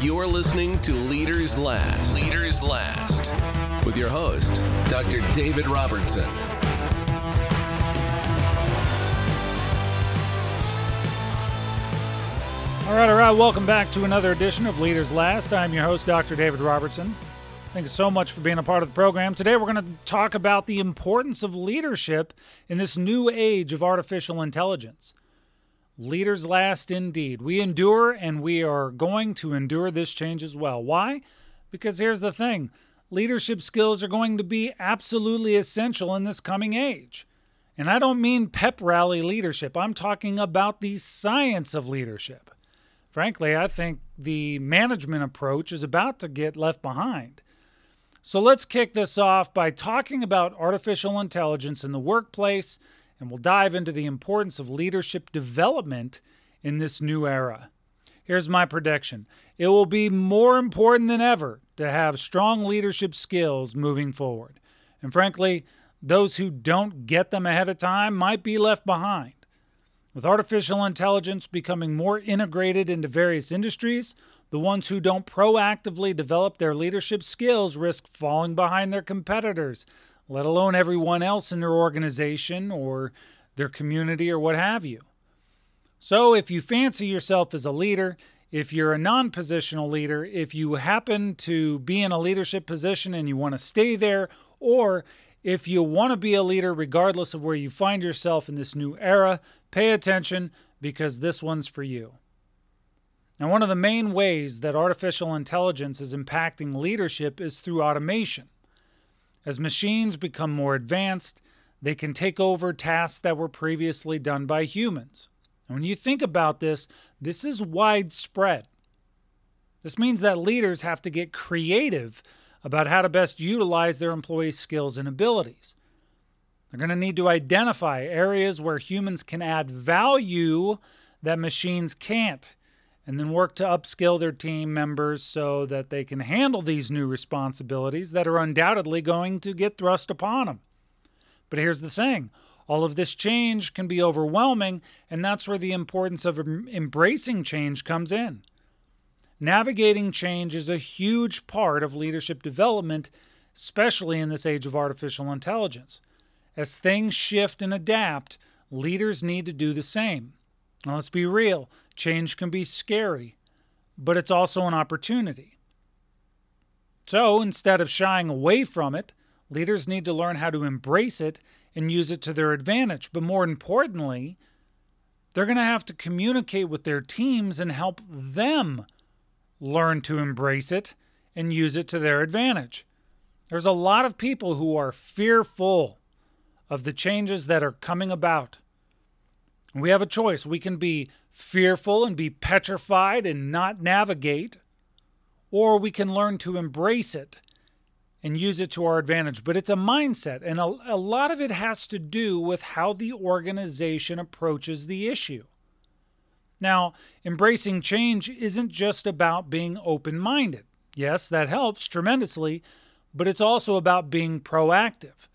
You're listening to Leaders Last. Leaders Last. With your host, Dr. David Robertson. All right, all right. Welcome back to another edition of Leaders Last. I'm your host, Dr. David Robertson. Thank you so much for being a part of the program. Today, we're going to talk about the importance of leadership in this new age of artificial intelligence. Leaders last indeed. We endure and we are going to endure this change as well. Why? Because here's the thing leadership skills are going to be absolutely essential in this coming age. And I don't mean pep rally leadership, I'm talking about the science of leadership. Frankly, I think the management approach is about to get left behind. So let's kick this off by talking about artificial intelligence in the workplace, and we'll dive into the importance of leadership development in this new era. Here's my prediction it will be more important than ever to have strong leadership skills moving forward. And frankly, those who don't get them ahead of time might be left behind. With artificial intelligence becoming more integrated into various industries, the ones who don't proactively develop their leadership skills risk falling behind their competitors, let alone everyone else in their organization or their community or what have you. So, if you fancy yourself as a leader, if you're a non positional leader, if you happen to be in a leadership position and you want to stay there, or if you want to be a leader regardless of where you find yourself in this new era, pay attention because this one's for you. Now, one of the main ways that artificial intelligence is impacting leadership is through automation. As machines become more advanced, they can take over tasks that were previously done by humans. And when you think about this, this is widespread. This means that leaders have to get creative about how to best utilize their employees' skills and abilities. They're going to need to identify areas where humans can add value that machines can't and then work to upskill their team members so that they can handle these new responsibilities that are undoubtedly going to get thrust upon them. But here's the thing all of this change can be overwhelming, and that's where the importance of embracing change comes in. Navigating change is a huge part of leadership development, especially in this age of artificial intelligence. As things shift and adapt, leaders need to do the same. Now, let's be real change can be scary, but it's also an opportunity. So instead of shying away from it, leaders need to learn how to embrace it and use it to their advantage. But more importantly, they're going to have to communicate with their teams and help them learn to embrace it and use it to their advantage. There's a lot of people who are fearful of the changes that are coming about. We have a choice. We can be fearful and be petrified and not navigate, or we can learn to embrace it and use it to our advantage. But it's a mindset, and a, a lot of it has to do with how the organization approaches the issue. Now, embracing change isn't just about being open minded. Yes, that helps tremendously, but it's also about being proactive.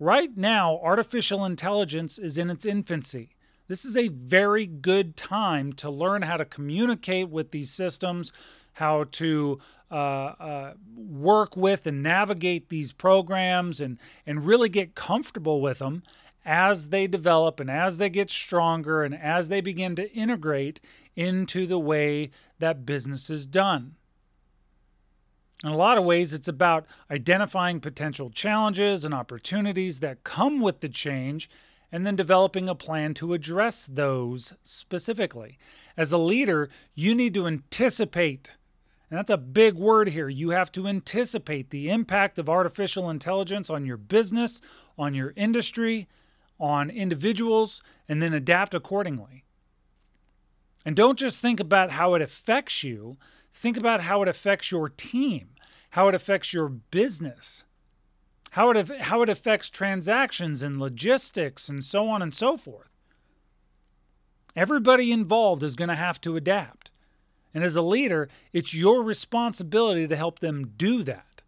Right now, artificial intelligence is in its infancy. This is a very good time to learn how to communicate with these systems, how to uh, uh, work with and navigate these programs, and, and really get comfortable with them as they develop and as they get stronger and as they begin to integrate into the way that business is done. In a lot of ways, it's about identifying potential challenges and opportunities that come with the change and then developing a plan to address those specifically. As a leader, you need to anticipate, and that's a big word here. You have to anticipate the impact of artificial intelligence on your business, on your industry, on individuals, and then adapt accordingly. And don't just think about how it affects you, think about how it affects your team, how it affects your business how it how it affects transactions and logistics and so on and so forth. Everybody involved is going to have to adapt. And as a leader, it's your responsibility to help them do that.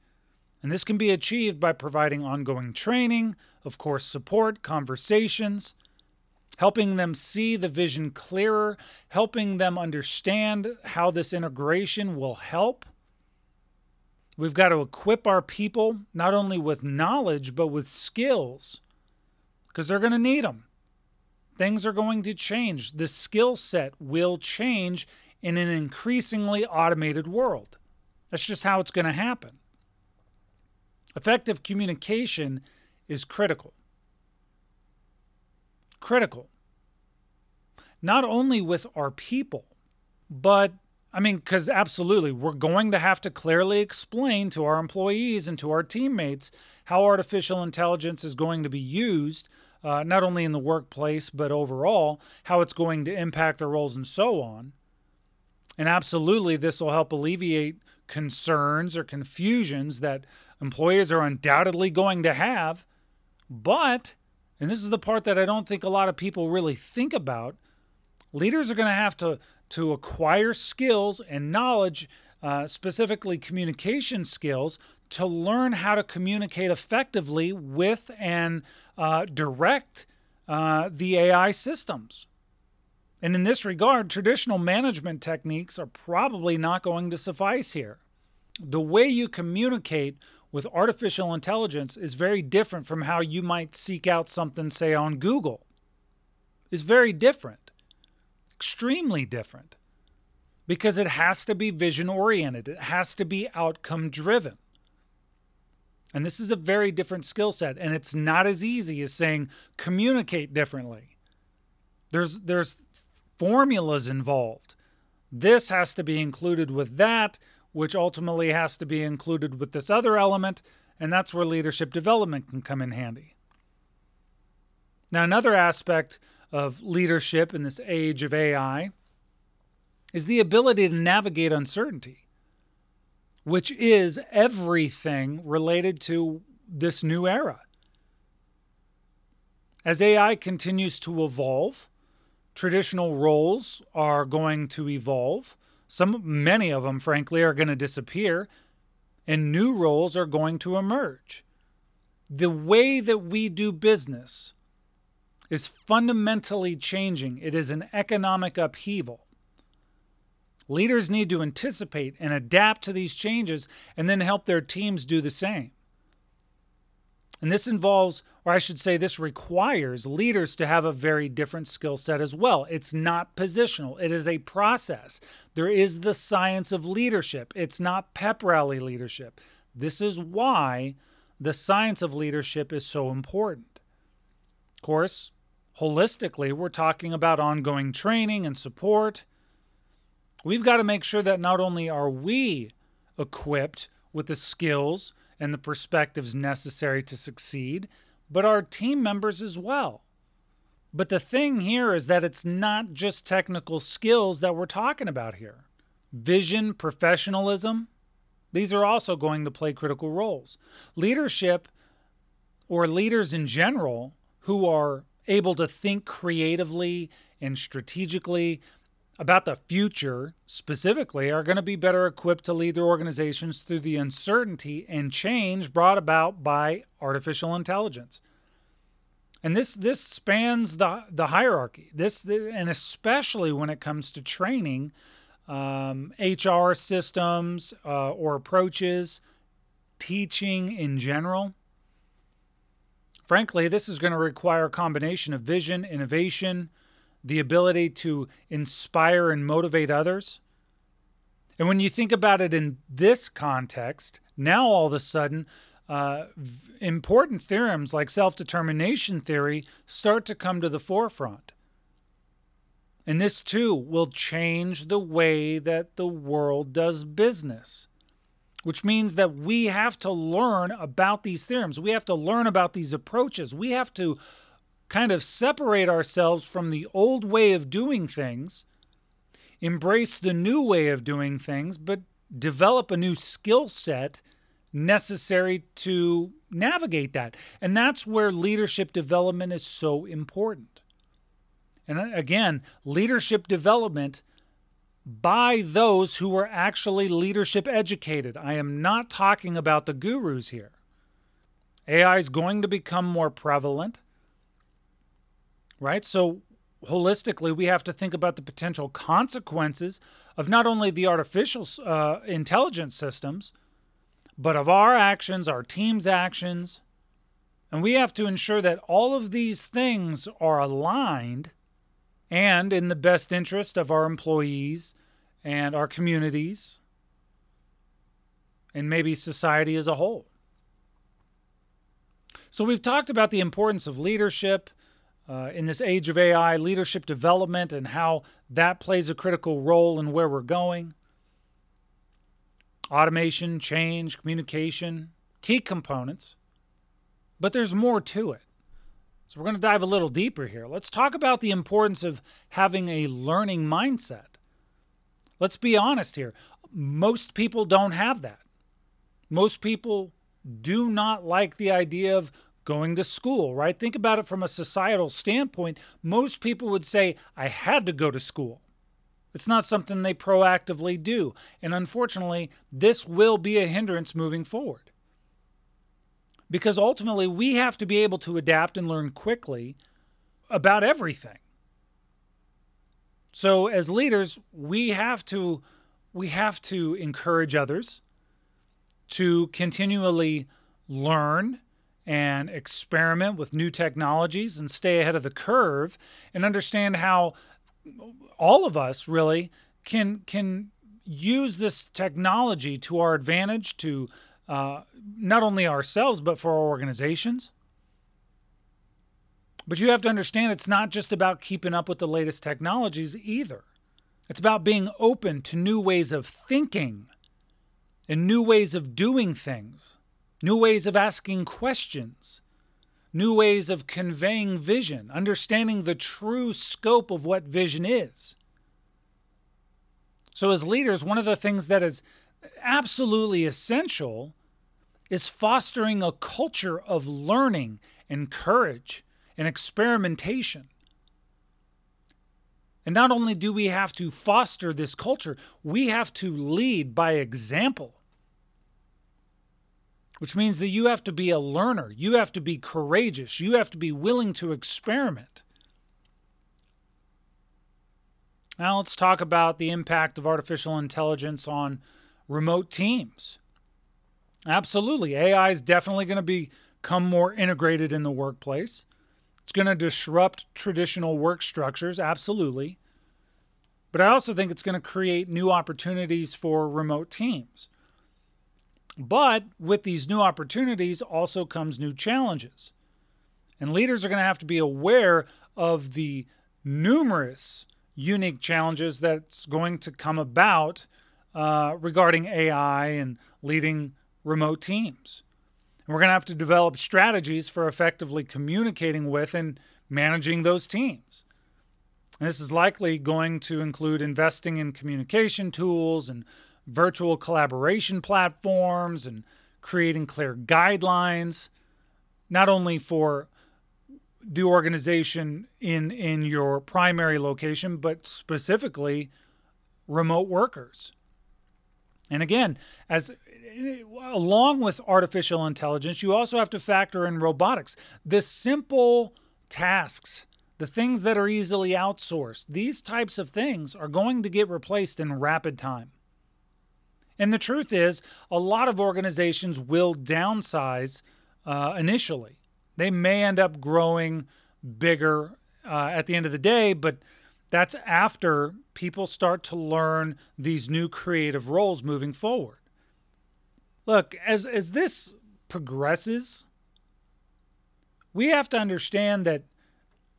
And this can be achieved by providing ongoing training, of course, support, conversations. helping them see the vision clearer, helping them understand how this integration will help. We've got to equip our people not only with knowledge, but with skills because they're going to need them. Things are going to change. The skill set will change in an increasingly automated world. That's just how it's going to happen. Effective communication is critical. Critical. Not only with our people, but I mean, because absolutely, we're going to have to clearly explain to our employees and to our teammates how artificial intelligence is going to be used, uh, not only in the workplace, but overall, how it's going to impact their roles and so on. And absolutely, this will help alleviate concerns or confusions that employers are undoubtedly going to have. But, and this is the part that I don't think a lot of people really think about, leaders are going to have to to acquire skills and knowledge, uh, specifically communication skills, to learn how to communicate effectively with and uh, direct uh, the AI systems. And in this regard, traditional management techniques are probably not going to suffice here. The way you communicate with artificial intelligence is very different from how you might seek out something, say, on Google. It's very different extremely different because it has to be vision oriented, it has to be outcome driven. And this is a very different skill set, and it's not as easy as saying communicate differently. There's there's formulas involved. This has to be included with that, which ultimately has to be included with this other element, and that's where leadership development can come in handy. Now, another aspect of leadership in this age of AI is the ability to navigate uncertainty, which is everything related to this new era. As AI continues to evolve, traditional roles are going to evolve. Some many of them frankly are going to disappear and new roles are going to emerge. The way that we do business is fundamentally changing. It is an economic upheaval. Leaders need to anticipate and adapt to these changes and then help their teams do the same. And this involves, or I should say, this requires leaders to have a very different skill set as well. It's not positional, it is a process. There is the science of leadership, it's not pep rally leadership. This is why the science of leadership is so important. Of course, holistically, we're talking about ongoing training and support. We've got to make sure that not only are we equipped with the skills and the perspectives necessary to succeed, but our team members as well. But the thing here is that it's not just technical skills that we're talking about here. Vision, professionalism, these are also going to play critical roles. Leadership, or leaders in general, who are able to think creatively and strategically about the future specifically are going to be better equipped to lead their organizations through the uncertainty and change brought about by artificial intelligence. And this this spans the the hierarchy. This and especially when it comes to training um, HR systems uh, or approaches, teaching in general. Frankly, this is going to require a combination of vision, innovation, the ability to inspire and motivate others. And when you think about it in this context, now all of a sudden, uh, important theorems like self determination theory start to come to the forefront. And this too will change the way that the world does business which means that we have to learn about these theorems. We have to learn about these approaches. We have to kind of separate ourselves from the old way of doing things, embrace the new way of doing things, but develop a new skill set necessary to navigate that. And that's where leadership development is so important. And uh, again, leadership development by those who are actually leadership educated. I am not talking about the gurus here. AI is going to become more prevalent. right? So, holistically, we have to think about the potential consequences of not only the artificial uh, intelligence systems, but of our actions, our team's actions. And we have to ensure that all of these things are aligned and in the best interest of our employees and our communities and maybe society as a whole. So, we've talked about the importance of leadership uh, in this age of AI, leadership development, and how that plays a critical role in where we're going. Automation, change, communication, key components. But there's more to it. So, we're going to dive a little deeper here. Let's talk about the importance of having a learning mindset. Let's be honest here. Most people don't have that. Most people do not like the idea of going to school, right? Think about it from a societal standpoint. Most people would say, I had to go to school. It's not something they proactively do. And unfortunately, this will be a hindrance moving forward. Because ultimately, we have to be able to adapt and learn quickly about everything. So as leaders, we have to we have to encourage others to continually learn and experiment with new technologies and stay ahead of the curve and understand how all of us really can can use this technology to our advantage to uh, not only ourselves but for our organizations but you have to understand it's not just about keeping up with the latest technologies either it's about being open to new ways of thinking and new ways of doing things new ways of asking questions, new ways of conveying vision, understanding the true scope of what vision is. So, as leaders, one of the things that is absolutely essential is fostering a culture of learning and courage and experimentation. And not only do we have to foster this culture, we have to lead by example which means that you have to be a learner. You have to be courageous. You have to be willing to experiment. Now, let's talk about the impact of artificial intelligence on remote teams. Absolutely. AI is definitely going to become more integrated in the workplace. It's going to disrupt traditional work structures. Absolutely. But I also think it's going to create new opportunities for remote teams. But with these new opportunities also comes new challenges. And leaders are going to have to be aware of the numerous unique challenges that's going to come about uh, regarding AI and leading remote teams. And we're going to have to develop strategies for effectively communicating with and managing those teams. And this is likely going to include investing in communication tools and virtual collaboration platforms and creating clear guidelines, not only for the organization in in your primary location, but specifically remote workers. And again, as along with artificial intelligence, you also have to factor in robotics. The simple tasks, the things that are easily outsourced, these types of things are going to get replaced in rapid time. And the truth is, a lot of organizations will downsize uh, initially. They may end up growing bigger uh, at the end of the day, but that's after people start to learn these new creative roles moving forward. Look, as, as this progresses, we have to understand that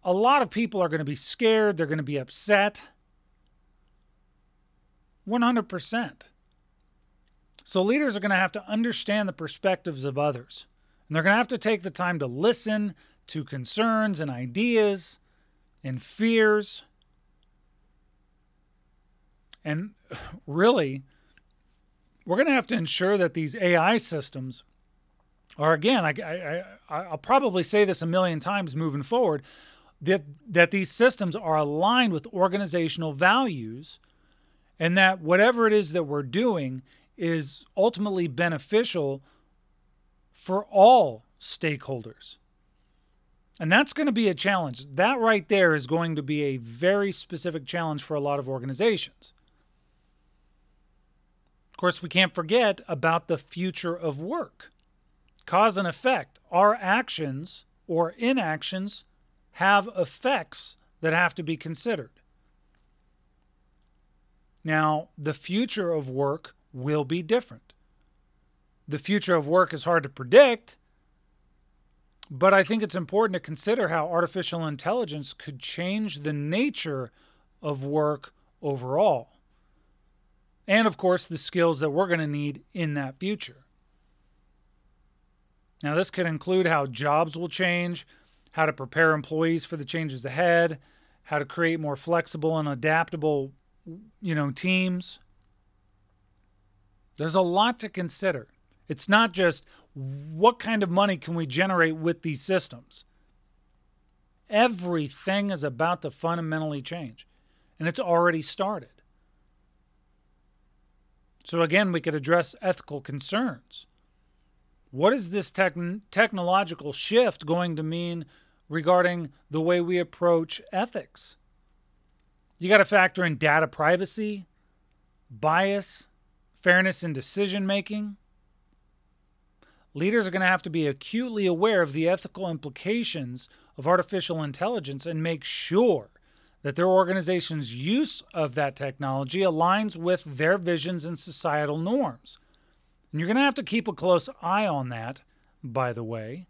a lot of people are going to be scared, they're going to be upset. 100%. So leaders are going to have to understand the perspectives of others. And they're going to have to take the time to listen to concerns and ideas and fears. And really, we're going to have to ensure that these AI systems are, again, I, I, I'll probably say this a million times moving forward, that, that these systems are aligned with organizational values and that whatever it is that we're doing is ultimately beneficial for all stakeholders. And that's going to be a challenge. That right there is going to be a very specific challenge for a lot of organizations. Of course, we can't forget about the future of work. Cause and effect. Our actions or inactions have effects that have to be considered. Now, the future of work will be different. The future of work is hard to predict, but I think it's important to consider how artificial intelligence could change the nature of work overall. And of course, the skills that we're going to need in that future. Now, this could include how jobs will change, how to prepare employees for the changes ahead, how to create more flexible and adaptable, you know, teams. There's a lot to consider. It's not just what kind of money can we generate with these systems. Everything is about to fundamentally change, and it's already started. So, again, we could address ethical concerns. What is this tech- technological shift going to mean regarding the way we approach ethics? You got to factor in data privacy, bias, fairness in decision making. Leaders are going to have to be acutely aware of the ethical implications of artificial intelligence and make sure that their organization's use of that technology aligns with their visions and societal norms. And you're going to have to keep a close eye on that, by the way.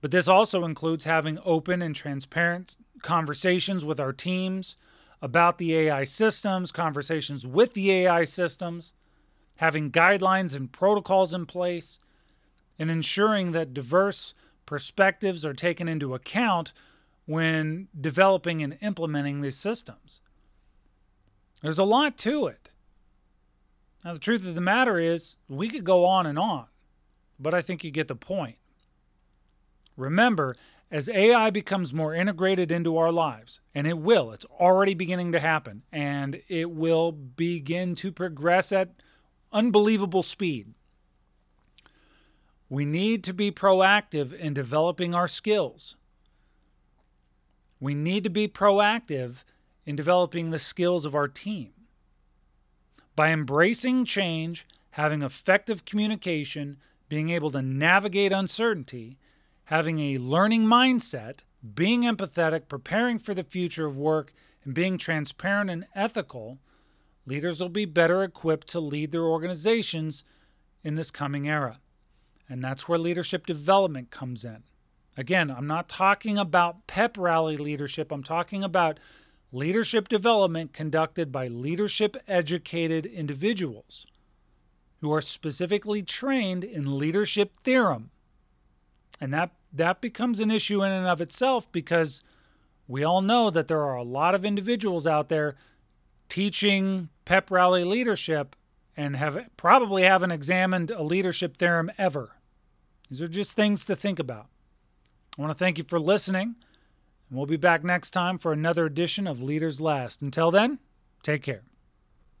But this also includes having open and transparent conversations with our teams about the AI systems, conversations with the AI systems, having guidelines and protocols in place, and ensuring that diverse perspectives are taken into account when developing and implementing these systems. There's a lot to it. Now, the truth of the matter is, we could go on and on, but I think you get the point. Remember, as AI becomes more integrated into our lives, and it will, it's already beginning to happen, and it will begin to progress at unbelievable speed. We need to be proactive in developing our skills we need to be proactive in developing the skills of our team. By embracing change, having effective communication, being able to navigate uncertainty, having a learning mindset, being empathetic, preparing for the future of work, and being transparent and ethical, leaders will be better equipped to lead their organizations in this coming era. And that's where leadership development comes in. Again, I'm not talking about pep rally leadership. I'm talking about leadership development conducted by leadership educated individuals who are specifically trained in leadership theorem. And that that becomes an issue in and of itself because we all know that there are a lot of individuals out there teaching pep rally leadership and have probably haven't examined a leadership theorem ever. These are just things to think about. I want to thank you for listening, and we'll be back next time for another edition of Leaders Last. Until then, take care.